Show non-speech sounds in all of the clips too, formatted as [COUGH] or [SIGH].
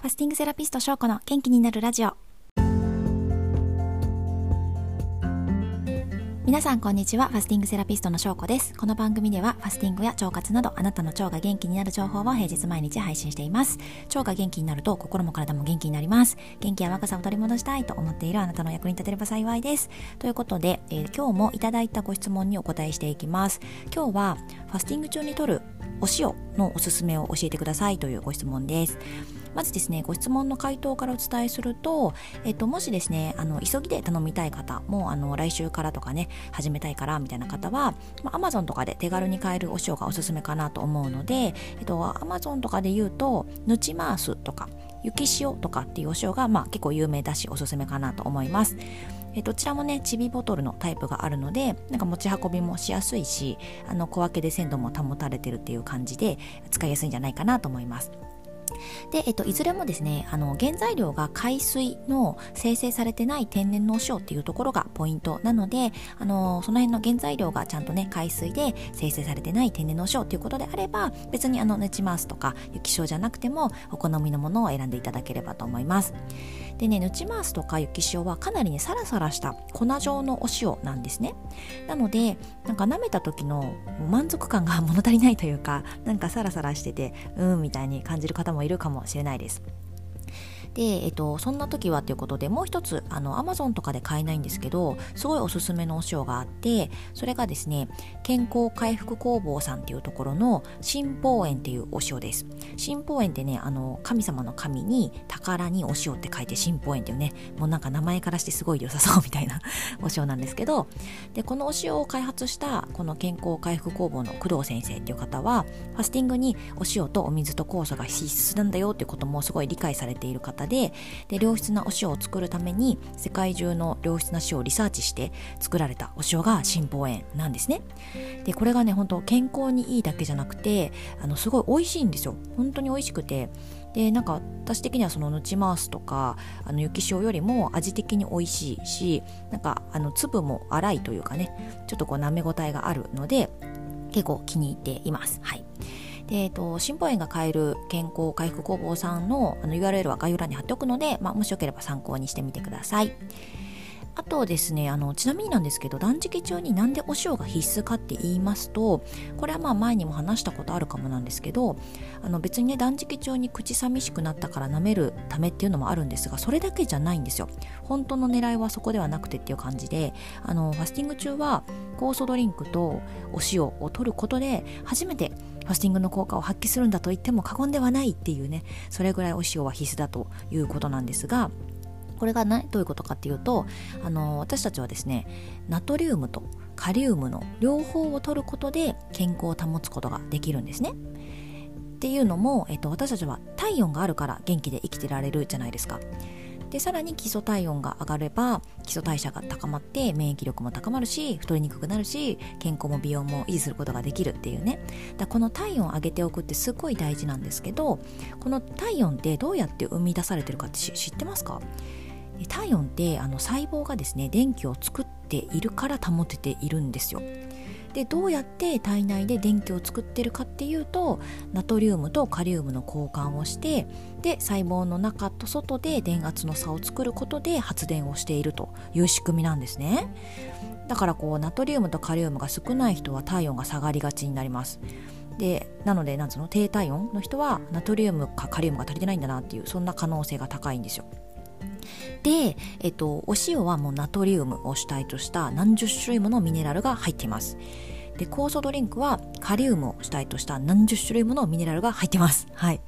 ファスティングセラピスト翔子の元気になるラジオ。皆さんこんにちは。ファスティングセラピストの翔子です。この番組ではファスティングや腸活などあなたの腸が元気になる情報を平日毎日配信しています。腸が元気になると心も体も元気になります。元気や若さを取り戻したいと思っているあなたの役に立てれば幸いです。ということで、えー、今日もいただいたご質問にお答えしていきます。今日はファスティング中に摂るお塩のおすすめを教えてくださいというご質問です。まずですねご質問の回答からお伝えすると、えっと、もしですねあの急ぎで頼みたい方もうあの来週からとかね始めたいからみたいな方は、まあ、Amazon とかで手軽に買えるお塩がおすすめかなと思うので、えっと、Amazon とかで言うとヌチマースとか雪塩とかっていうお塩が、まあ、結構有名だしおすすめかなと思います。えどちらもねちびボトルのタイプがあるのでなんか持ち運びもしやすいしあの小分けで鮮度も保たれてるっていう感じで使いやすいんじゃないかなと思います。で、えっと、いずれもですね、あの、原材料が海水の生成されてない天然のお塩っていうところがポイントなので、あの、その辺の原材料がちゃんとね、海水で生成されてない天然のお塩っていうことであれば、別にあの、ネチマースとか雪塩じゃなくても、お好みのものを選んでいただければと思います。でね、ヌチマースとか雪塩はかなりね、サラサラした粉状のお塩なんですね。なので、なんか舐めた時の満足感が [LAUGHS] 物足りないというか、なんかサラサラしてて、うんみたいに感じる方もいるかもしれないです。で、えっと、そんな時はということでもう一つあの Amazon とかで買えないんですけどすごいおすすめのお塩があってそれがですね健康回復工房さんっていうところの新宝園っていうお塩です。新宝園ってねあの神様の神に宝にお塩って書いて新宝園っていうねもうなんか名前からしてすごい良さそうみたいな [LAUGHS] お塩なんですけどでこのお塩を開発したこの健康回復工房の工藤先生っていう方はファスティングにお塩とお水と酵素が必須なんだよっていうこともすごい理解されている方でで良質なお塩を作るために世界中の良質な塩をリサーチして作られたお塩が新宝園なんですね。でこれがね本当健康にいいだけじゃなくてあのすごい美味しいんですよ。本当に美味しくて。でなんか私的にはそのヌチマースとかあの雪塩よりも味的に美味しいしなんかあの粒も粗いというかねちょっとこう舐め応えがあるので結構気に入っています。はい。で、えっと、新保園が買える健康回復工房さんのあの URL は概要欄に貼っておくので、まあ、もしよければ参考にしてみてください。あとですねあのちなみになんですけど断食中になんでお塩が必須かって言いますとこれはまあ前にも話したことあるかもなんですけどあの別にね断食中に口寂しくなったから舐めるためっていうのもあるんですがそれだけじゃないんですよ本当の狙いはそこではなくてっていう感じであのファスティング中は酵素ドリンクとお塩を取ることで初めてファスティングの効果を発揮するんだと言っても過言ではないっていうねそれぐらいお塩は必須だということなんですがこれがどういうことかっていうとあの私たちはですねナトリウムとカリウムの両方を取ることで健康を保つことができるんですね。っていうのも、えっと、私たちは体温があるから元気で生きてられるじゃないですか。でさらに基礎体温が上がれば基礎代謝が高まって免疫力も高まるし太りにくくなるし健康も美容も維持することができるっていうね。だこの体温を上げておくってすごい大事なんですけどこの体温ってどうやって生み出されてるかって知ってますか？体温ってあの細胞がですね電気を作っているから保てているんですよ。でどうやって体内で電気を作ってるかっていうとナトリウムとカリウムの交換をしてで細胞の中と外で電圧の差を作ることで発電をしているという仕組みなんですね。だからこうナトリウムとカリウムが少ない人は体温が下がりがちになります。でなのでなんつうの低体温の人はナトリウムかカリウムが足りてないんだなっていうそんな可能性が高いんですよ。で、えっと、お塩はもうナトリウムを主体とした何十種類ものミネラルが入っています。で、酵素ドリンクはカリウムを主体とした何十種類ものミネラルが入ってます。はい。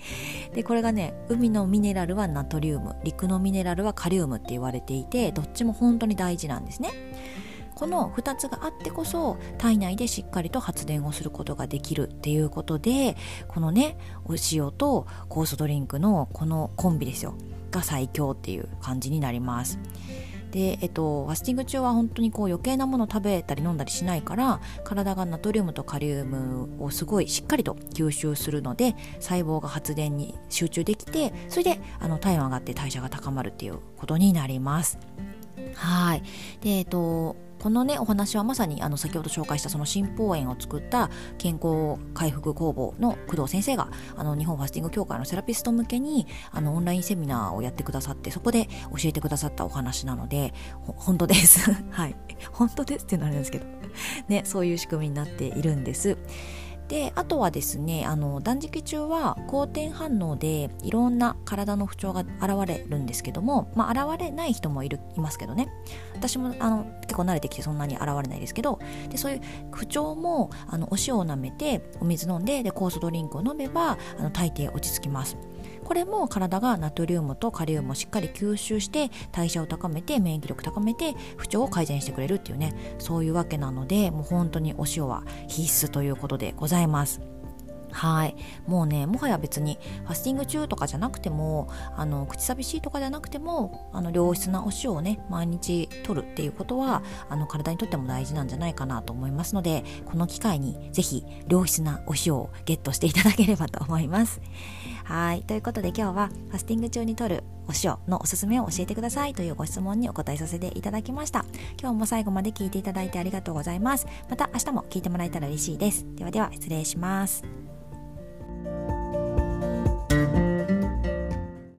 で、これがね、海のミネラルはナトリウム、陸のミネラルはカリウムって言われていて、どっちも本当に大事なんですね。この2つがあってこそ体内でしっかりと発電をすることができるっていうことでこのねお塩と酵素ドリンクのこのコンビですよが最強っていう感じになります。で、えっと、ファスティング中は本当にこう余計なもの食べたり飲んだりしないから体がナトリウムとカリウムをすごいしっかりと吸収するので細胞が発電に集中できてそれであの体温上がって代謝が高まるっていうことになります。はい。でえっとこのねお話はまさにあの先ほど紹介したその新法園を作った健康回復工房の工藤先生があの日本ファスティング協会のセラピスト向けにあのオンラインセミナーをやってくださってそこで教えてくださったお話なので本当です。[LAUGHS] はい。本当ですっていうのはあれなんですけど。ねそういう仕組みになっているんですであとはですねあの断食中は好転反応でいろんな体の不調が現れるんですけども、まあ、現れない人もいるいますけどね。私もあの結構慣れてきてそんなに現れないですけどでそういう不調もあのお塩を舐めてお水飲んでで酵素ドリンクを飲めばあの大抵落ち着きます。これも体がナトリウムとカリウムをしっかり吸収して代謝を高めて免疫力高めて不調を改善してくれるっていうねそういうわけなのでもう本当にお塩は必須ということでございます。はい。もうね、もはや別にファスティング中とかじゃなくても、あの、口寂しいとかじゃなくても、あの、良質なお塩をね、毎日取るっていうことは、あの、体にとっても大事なんじゃないかなと思いますので、この機会にぜひ良質なお塩をゲットしていただければと思います。はい。ということで今日はファスティング中に摂るお塩のおすすめを教えてくださいというご質問にお答えさせていただきました。今日も最後まで聞いていただいてありがとうございます。また明日も聞いてもらえたら嬉しいです。ではでは失礼します。